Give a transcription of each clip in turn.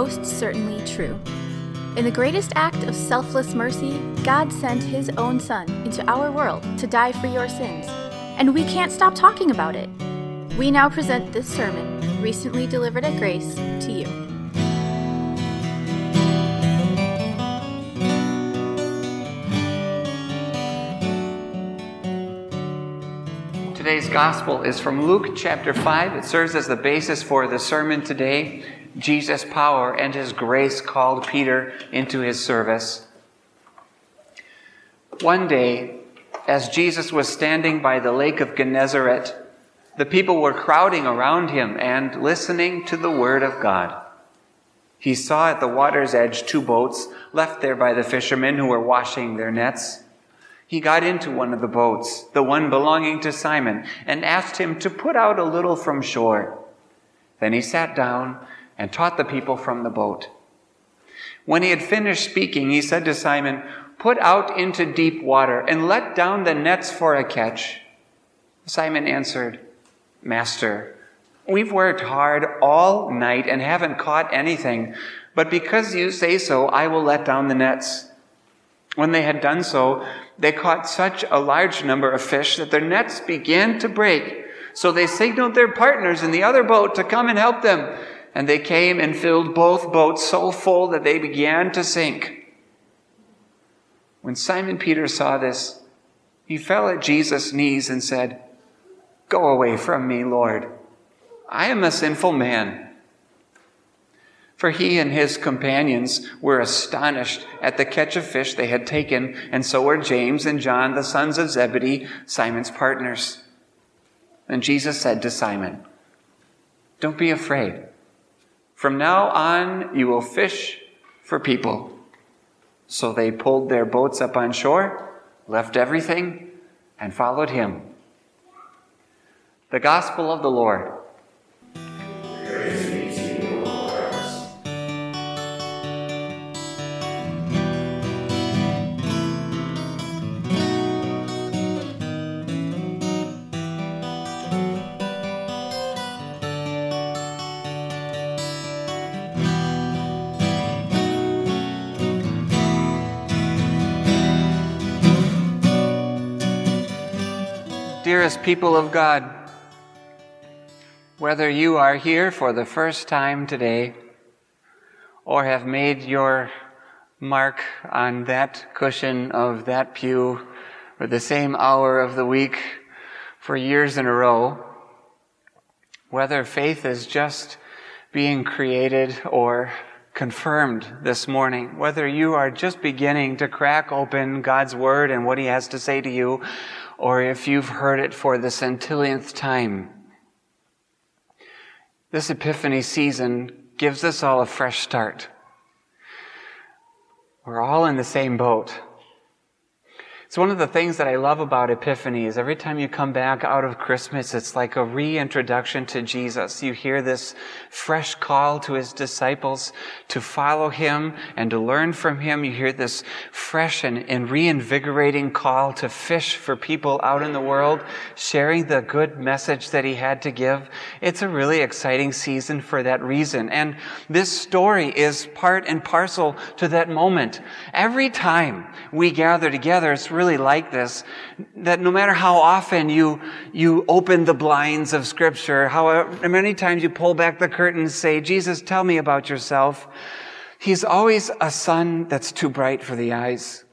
most certainly true. In the greatest act of selfless mercy, God sent His own Son into our world to die for your sins, and we can't stop talking about it. We now present this sermon, recently delivered at Grace, to you. Today's gospel is from Luke chapter 5. It serves as the basis for the sermon today. Jesus' power and his grace called Peter into his service. One day, as Jesus was standing by the lake of Gennesaret, the people were crowding around him and listening to the word of God. He saw at the water's edge two boats left there by the fishermen who were washing their nets. He got into one of the boats, the one belonging to Simon, and asked him to put out a little from shore. Then he sat down and taught the people from the boat. When he had finished speaking, he said to Simon, Put out into deep water and let down the nets for a catch. Simon answered, Master, we've worked hard all night and haven't caught anything, but because you say so, I will let down the nets. When they had done so, they caught such a large number of fish that their nets began to break. So they signaled their partners in the other boat to come and help them. And they came and filled both boats so full that they began to sink. When Simon Peter saw this, he fell at Jesus' knees and said, Go away from me, Lord. I am a sinful man. For he and his companions were astonished at the catch of fish they had taken, and so were James and John, the sons of Zebedee, Simon's partners. And Jesus said to Simon, Don't be afraid. From now on, you will fish for people. So they pulled their boats up on shore, left everything, and followed him. The Gospel of the Lord. Dearest people of God, whether you are here for the first time today or have made your mark on that cushion of that pew or the same hour of the week for years in a row, whether faith is just being created or confirmed this morning, whether you are just beginning to crack open God's Word and what He has to say to you, or if you've heard it for the centillionth time. This Epiphany season gives us all a fresh start. We're all in the same boat. It's one of the things that I love about Epiphany is every time you come back out of Christmas, it's like a reintroduction to Jesus. You hear this fresh call to his disciples to follow him and to learn from him. You hear this fresh and, and reinvigorating call to fish for people out in the world, sharing the good message that he had to give. It's a really exciting season for that reason. And this story is part and parcel to that moment. Every time we gather together, it's really like this, that no matter how often you, you open the blinds of scripture, how many times you pull back the curtain and say, Jesus, tell me about yourself. He's always a sun that's too bright for the eyes.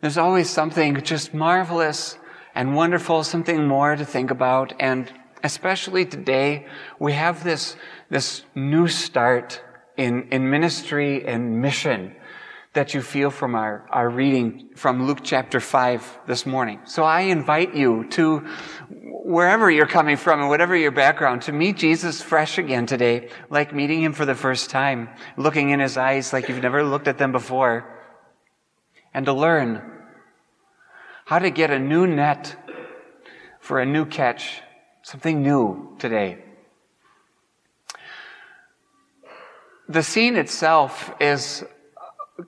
There's always something just marvelous and wonderful, something more to think about. And especially today, we have this, this new start in, in ministry and mission that you feel from our, our reading from Luke chapter 5 this morning. So I invite you to, wherever you're coming from and whatever your background, to meet Jesus fresh again today, like meeting him for the first time, looking in his eyes like you've never looked at them before, and to learn how to get a new net for a new catch, something new today. The scene itself is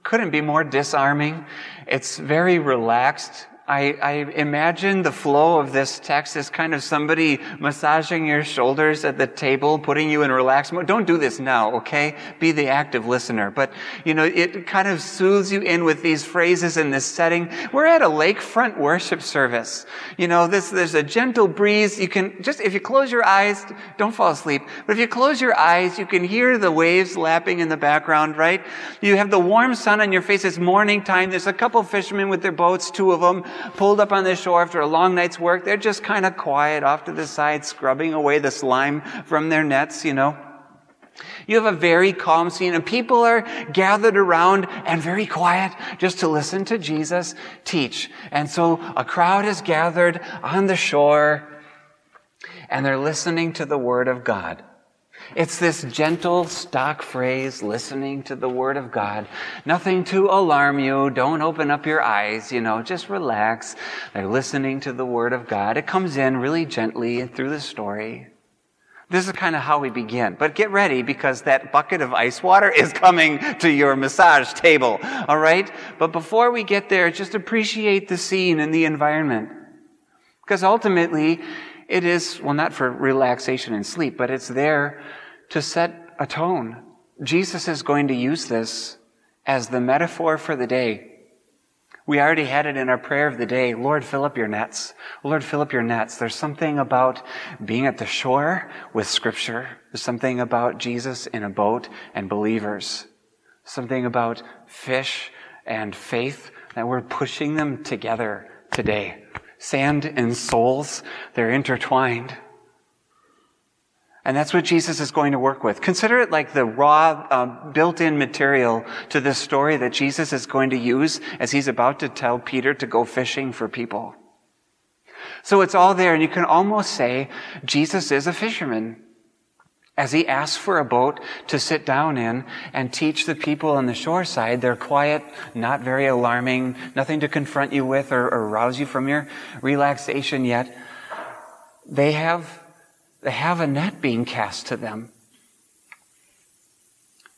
couldn't be more disarming. It's very relaxed. I, I, imagine the flow of this text is kind of somebody massaging your shoulders at the table, putting you in relaxed mode. Don't do this now, okay? Be the active listener. But, you know, it kind of soothes you in with these phrases in this setting. We're at a lakefront worship service. You know, this, there's a gentle breeze. You can just, if you close your eyes, don't fall asleep. But if you close your eyes, you can hear the waves lapping in the background, right? You have the warm sun on your face. It's morning time. There's a couple fishermen with their boats, two of them pulled up on the shore after a long night's work. They're just kind of quiet off to the side, scrubbing away the slime from their nets, you know. You have a very calm scene and people are gathered around and very quiet just to listen to Jesus teach. And so a crowd is gathered on the shore and they're listening to the word of God. It's this gentle stock phrase, listening to the Word of God. Nothing to alarm you. Don't open up your eyes, you know, just relax. They're listening to the Word of God. It comes in really gently through the story. This is kind of how we begin. But get ready because that bucket of ice water is coming to your massage table. All right? But before we get there, just appreciate the scene and the environment. Because ultimately, it is, well, not for relaxation and sleep, but it's there to set a tone. Jesus is going to use this as the metaphor for the day. We already had it in our prayer of the day. Lord, fill up your nets. Lord, fill up your nets. There's something about being at the shore with scripture. There's something about Jesus in a boat and believers. Something about fish and faith that we're pushing them together today. Sand and souls, they're intertwined. And that's what Jesus is going to work with. Consider it like the raw, uh, built-in material to this story that Jesus is going to use as he's about to tell Peter to go fishing for people. So it's all there, and you can almost say Jesus is a fisherman as he asks for a boat to sit down in and teach the people on the shoreside. They're quiet, not very alarming, nothing to confront you with or, or rouse you from your relaxation yet. They have they have a net being cast to them.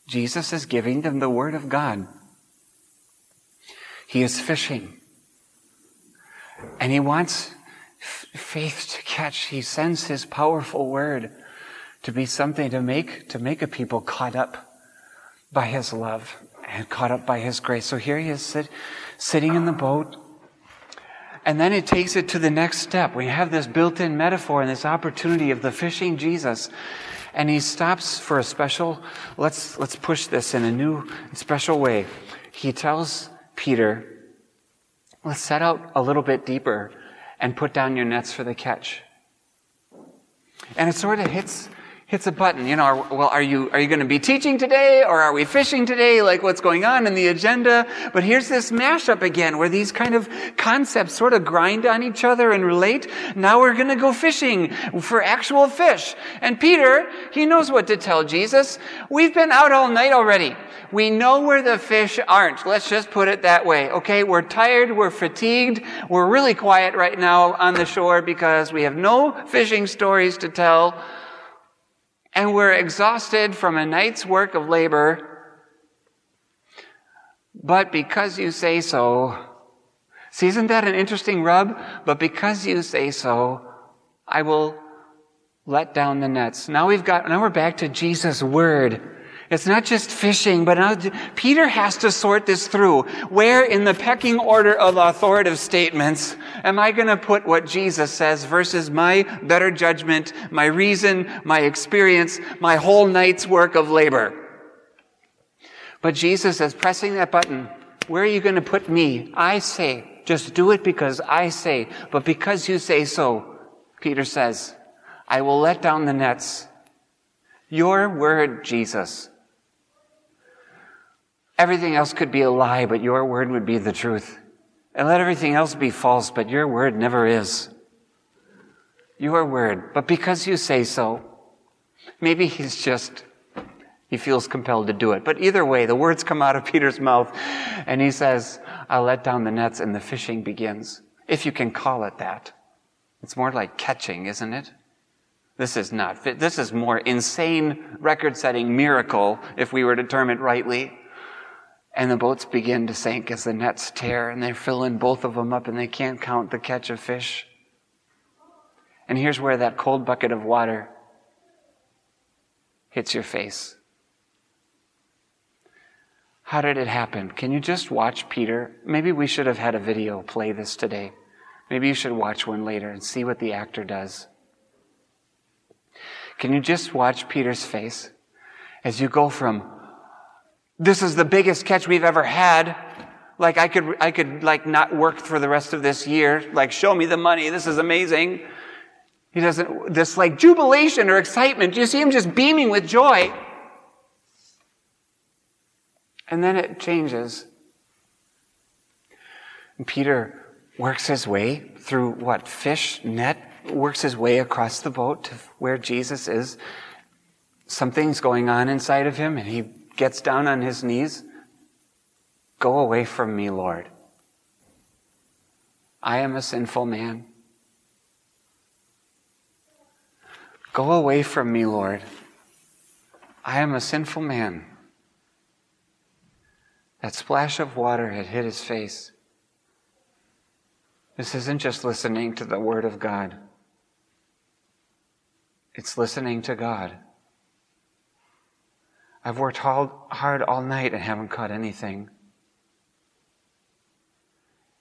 Jesus is giving them the Word of God. He is fishing. And he wants f- faith to catch. He sends his powerful word to be something to make, to make a people caught up by his love and caught up by his grace. So here he is sit, sitting in the boat and then it takes it to the next step. We have this built in metaphor and this opportunity of the fishing Jesus. And he stops for a special, let's, let's push this in a new, special way. He tells Peter, let's set out a little bit deeper and put down your nets for the catch. And it sort of hits hits a button. You know, are, well, are you, are you going to be teaching today or are we fishing today? Like what's going on in the agenda? But here's this mashup again where these kind of concepts sort of grind on each other and relate. Now we're going to go fishing for actual fish. And Peter, he knows what to tell Jesus. We've been out all night already. We know where the fish aren't. Let's just put it that way. Okay. We're tired. We're fatigued. We're really quiet right now on the shore because we have no fishing stories to tell and we're exhausted from a night's work of labor. But because you say so, see, isn't that an interesting rub? But because you say so, I will let down the nets. Now we've got, now we're back to Jesus' word. It's not just fishing, but Peter has to sort this through. Where in the pecking order of authoritative statements am I going to put what Jesus says versus my better judgment, my reason, my experience, my whole night's work of labor? But Jesus is pressing that button. Where are you going to put me? I say, just do it because I say, but because you say so, Peter says, I will let down the nets. Your word, Jesus, Everything else could be a lie, but your word would be the truth. And let everything else be false, but your word never is. Your word. But because you say so, maybe he's just, he feels compelled to do it. But either way, the words come out of Peter's mouth and he says, I'll let down the nets and the fishing begins. If you can call it that. It's more like catching, isn't it? This is not fit. This is more insane record setting miracle if we were to term it rightly. And the boats begin to sink as the nets tear, and they fill in both of them up, and they can't count the catch of fish. And here's where that cold bucket of water hits your face. How did it happen? Can you just watch Peter? Maybe we should have had a video play this today. Maybe you should watch one later and see what the actor does. Can you just watch Peter's face as you go from, this is the biggest catch we've ever had. Like I could, I could like not work for the rest of this year. Like show me the money. This is amazing. He doesn't, this like jubilation or excitement. You see him just beaming with joy. And then it changes. And Peter works his way through what? Fish, net, works his way across the boat to where Jesus is. Something's going on inside of him, and he gets down on his knees. Go away from me, Lord. I am a sinful man. Go away from me, Lord. I am a sinful man. That splash of water had hit his face. This isn't just listening to the Word of God, it's listening to God. I've worked hard all night and haven't caught anything.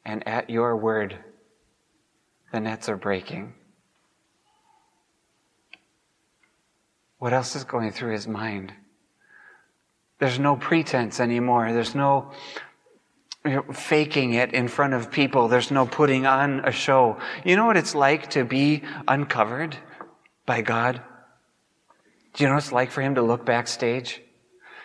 And at your word, the nets are breaking. What else is going through his mind? There's no pretense anymore. There's no faking it in front of people. There's no putting on a show. You know what it's like to be uncovered by God? Do you know what it's like for Him to look backstage?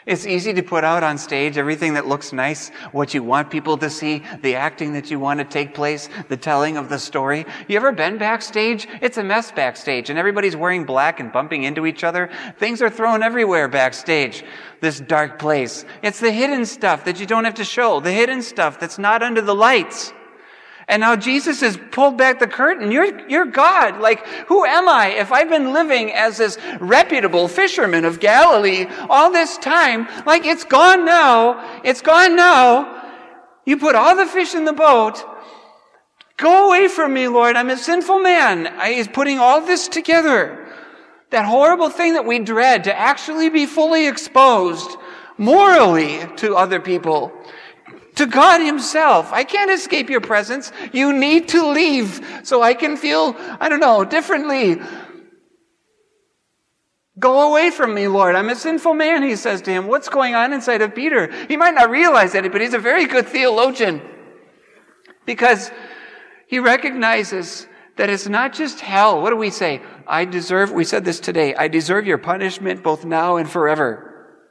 It's easy to put out on stage everything that looks nice, what you want people to see, the acting that you want to take place, the telling of the story. You ever been backstage? It's a mess backstage and everybody's wearing black and bumping into each other. Things are thrown everywhere backstage. This dark place. It's the hidden stuff that you don't have to show. The hidden stuff that's not under the lights. And now Jesus has pulled back the curtain. You're, you're God. Like, who am I if I've been living as this reputable fisherman of Galilee all this time? Like, it's gone now. It's gone now. You put all the fish in the boat. Go away from me, Lord. I'm a sinful man. I, he's putting all this together. That horrible thing that we dread to actually be fully exposed morally to other people to God Himself. I can't escape your presence. You need to leave so I can feel, I don't know, differently. Go away from me, Lord. I'm a sinful man, he says to him. What's going on inside of Peter? He might not realize it, but he's a very good theologian because he recognizes that it's not just hell. What do we say? I deserve, we said this today, I deserve your punishment both now and forever.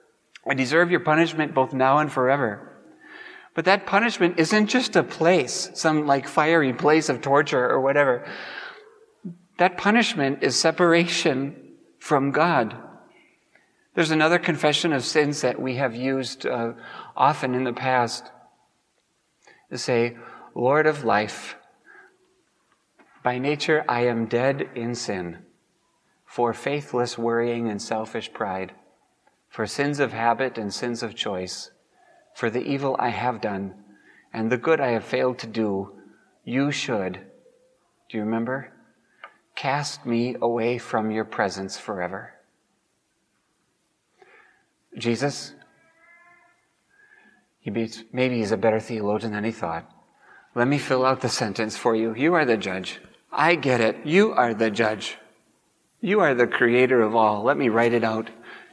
I deserve your punishment both now and forever. But that punishment isn't just a place, some like fiery place of torture or whatever. That punishment is separation from God. There's another confession of sins that we have used uh, often in the past to say, Lord of life, by nature I am dead in sin, for faithless worrying and selfish pride, for sins of habit and sins of choice for the evil I have done and the good I have failed to do, you should, do you remember? Cast me away from your presence forever. Jesus, he be, maybe he's a better theologian than he thought. Let me fill out the sentence for you. You are the judge. I get it. You are the judge. You are the creator of all. Let me write it out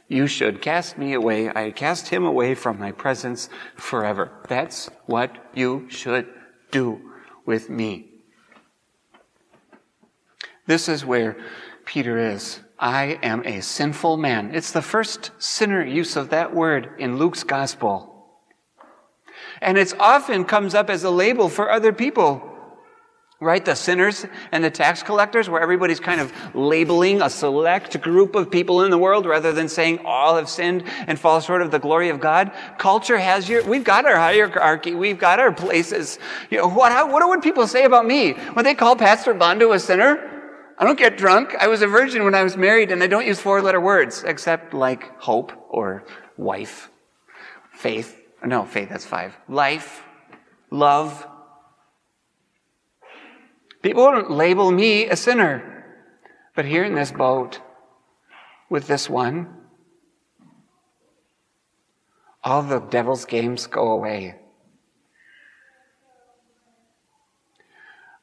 you should cast me away. I cast him away from my presence forever. That's what you should do with me. This is where Peter is. I am a sinful man. It's the first sinner use of that word in Luke's gospel. And it often comes up as a label for other people right? The sinners and the tax collectors, where everybody's kind of labeling a select group of people in the world rather than saying all have sinned and fall short of the glory of God. Culture has your, we've got our hierarchy, we've got our places. You know, what, how, what would people say about me? Would they call Pastor Bondow a sinner? I don't get drunk. I was a virgin when I was married and I don't use four letter words except like hope or wife, faith, No, faith, that's five. Life, love. People won't label me a sinner. But here in this boat, with this one, all the devil's games go away.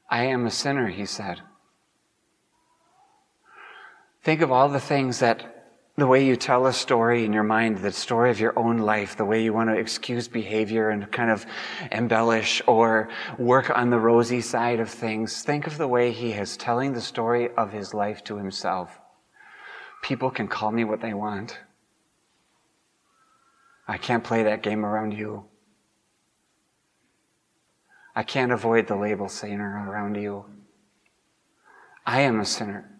I am a sinner, he said. Think of all the things that the way you tell a story in your mind, the story of your own life, the way you want to excuse behavior and kind of embellish or work on the rosy side of things. Think of the way he is telling the story of his life to himself. People can call me what they want. I can't play that game around you. I can't avoid the label sinner around you. I am a sinner.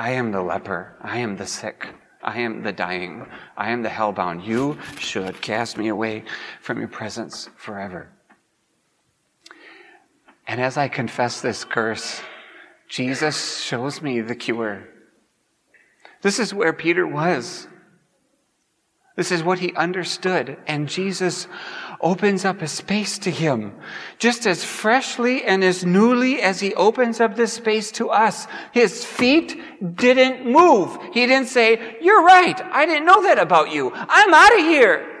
I am the leper. I am the sick. I am the dying. I am the hellbound. You should cast me away from your presence forever. And as I confess this curse, Jesus shows me the cure. This is where Peter was. This is what he understood. And Jesus opens up a space to him, just as freshly and as newly as he opens up this space to us. His feet didn't move. He didn't say, You're right. I didn't know that about you. I'm out of here.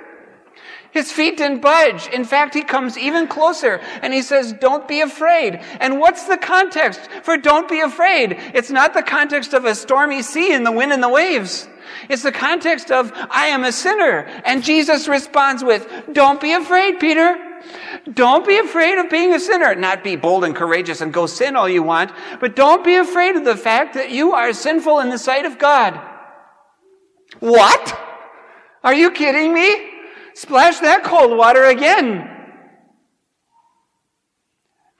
His feet didn't budge. In fact, he comes even closer and he says, Don't be afraid. And what's the context for don't be afraid? It's not the context of a stormy sea and the wind and the waves. It's the context of, I am a sinner. And Jesus responds with, Don't be afraid, Peter. Don't be afraid of being a sinner. Not be bold and courageous and go sin all you want, but don't be afraid of the fact that you are sinful in the sight of God. What? Are you kidding me? Splash that cold water again.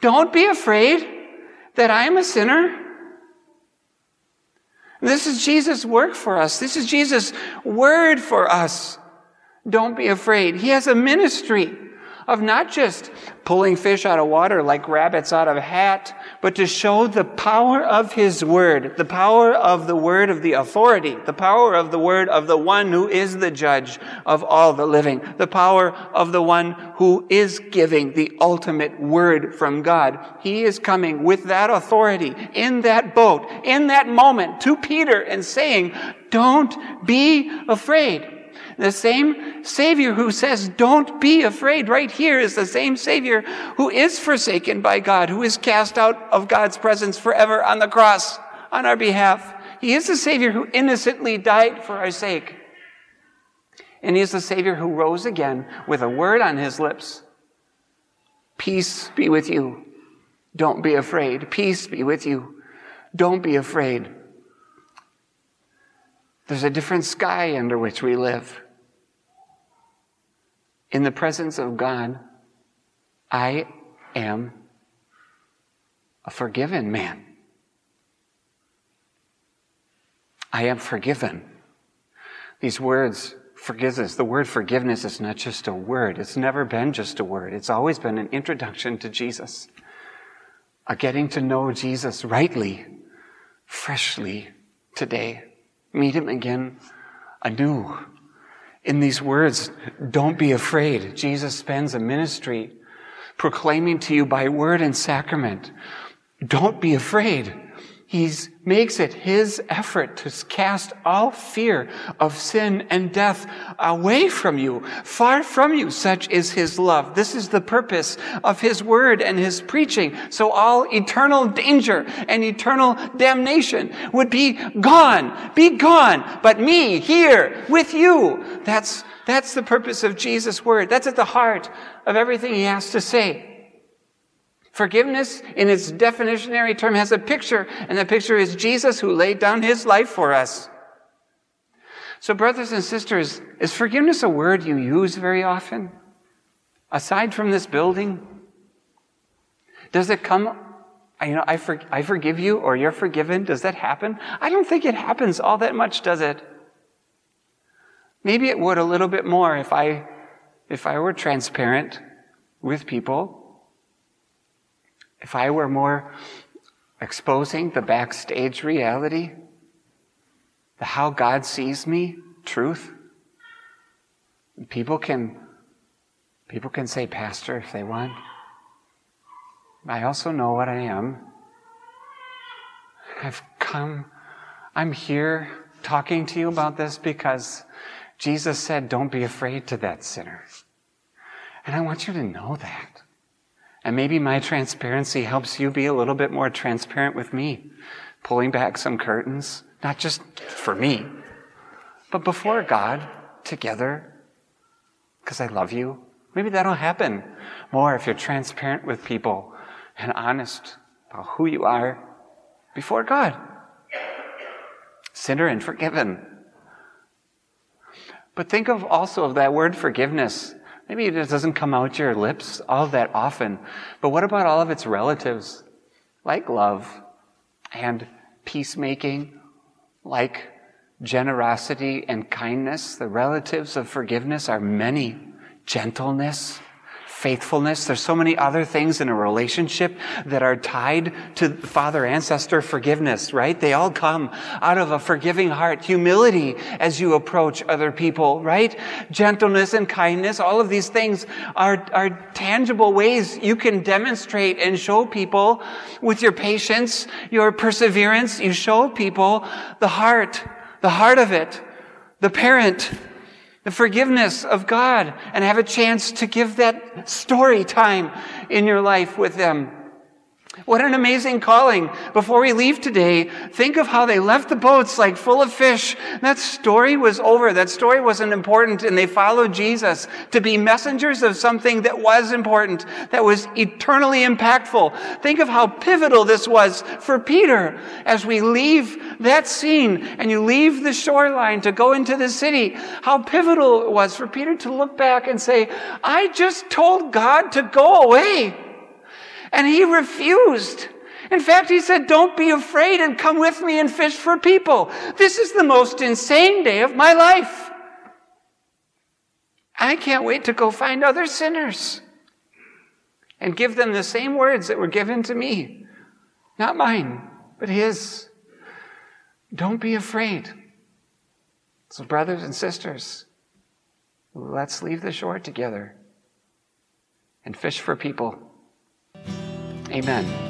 Don't be afraid that I am a sinner. This is Jesus' work for us. This is Jesus' word for us. Don't be afraid. He has a ministry of not just pulling fish out of water like rabbits out of a hat, but to show the power of His Word, the power of the Word of the authority, the power of the Word of the one who is the judge of all the living, the power of the one who is giving the ultimate Word from God. He is coming with that authority in that boat, in that moment to Peter and saying, don't be afraid. The same Savior who says, don't be afraid right here is the same Savior who is forsaken by God, who is cast out of God's presence forever on the cross on our behalf. He is the Savior who innocently died for our sake. And He is the Savior who rose again with a word on His lips. Peace be with you. Don't be afraid. Peace be with you. Don't be afraid. There's a different sky under which we live in the presence of God, I am a forgiven man. I am forgiven. These words, forgiveness, the word forgiveness is not just a word. It's never been just a word. It's always been an introduction to Jesus. A getting to know Jesus rightly, freshly today. Meet him again anew in these words, don't be afraid. Jesus spends a ministry proclaiming to you by word and sacrament, don't be afraid. He makes it his effort to cast all fear of sin and death away from you, far from you. Such is his love. This is the purpose of his word and his preaching. So all eternal danger and eternal damnation would be gone, be gone. But me here with you, that's, that's the purpose of Jesus' word. That's at the heart of everything he has to say. Forgiveness, in its definitionary term, has a picture, and the picture is Jesus who laid down his life for us. So, brothers and sisters, is forgiveness a word you use very often? Aside from this building? Does it come, you know, I, for, I forgive you or you're forgiven? Does that happen? I don't think it happens all that much, does it? Maybe it would a little bit more if I, if I were transparent with people if I were more exposing the backstage reality, the how God sees me, truth, People can, people can say pastor if they want. I also know what I am. I've come, I'm here talking to you about this because Jesus said, don't be afraid to that sinner. And I want you to know that. And maybe my transparency helps you be a little bit more transparent with me, pulling back some curtains, not just for me, but before God, together, because I love you. Maybe that'll happen more if you're transparent with people and honest about who you are before God. Sinner and forgiven. But think of also of that word forgiveness. Maybe it doesn't come out your lips all that often. But what about all of its relatives? Like love and peacemaking, like generosity and kindness. The relatives of forgiveness are many. Gentleness, faithfulness. There's so many other things in a relationship that are tied to father ancestor forgiveness, right? They all come out of a forgiving heart. Humility as you approach other people, right? Gentleness and kindness. All of these things are, are tangible ways you can demonstrate and show people with your patience, your perseverance. You show people the heart, the heart of it, the parent, the forgiveness of God and have a chance to give that story time in your life with them. What an amazing calling. Before we leave today, think of how they left the boats like full of fish. That story was over. That story wasn't important and they followed Jesus to be messengers of something that was important, that was eternally impactful. Think of how pivotal this was for Peter as we leave that scene and you leave the shoreline to go into the city. How pivotal it was for Peter to look back and say, I just told God to go away. And he refused. In fact, he said, Don't be afraid and come with me and fish for people. This is the most insane day of my life. I can't wait to go find other sinners and give them the same words that were given to me. Not mine, but his. Don't be afraid. So, brothers and sisters, let's leave the shore together and fish for people. Amen.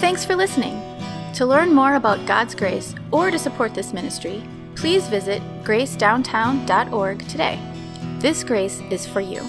Thanks for listening. To learn more about God's grace or to support this ministry, please visit gracedowntown.org today. This grace is for you.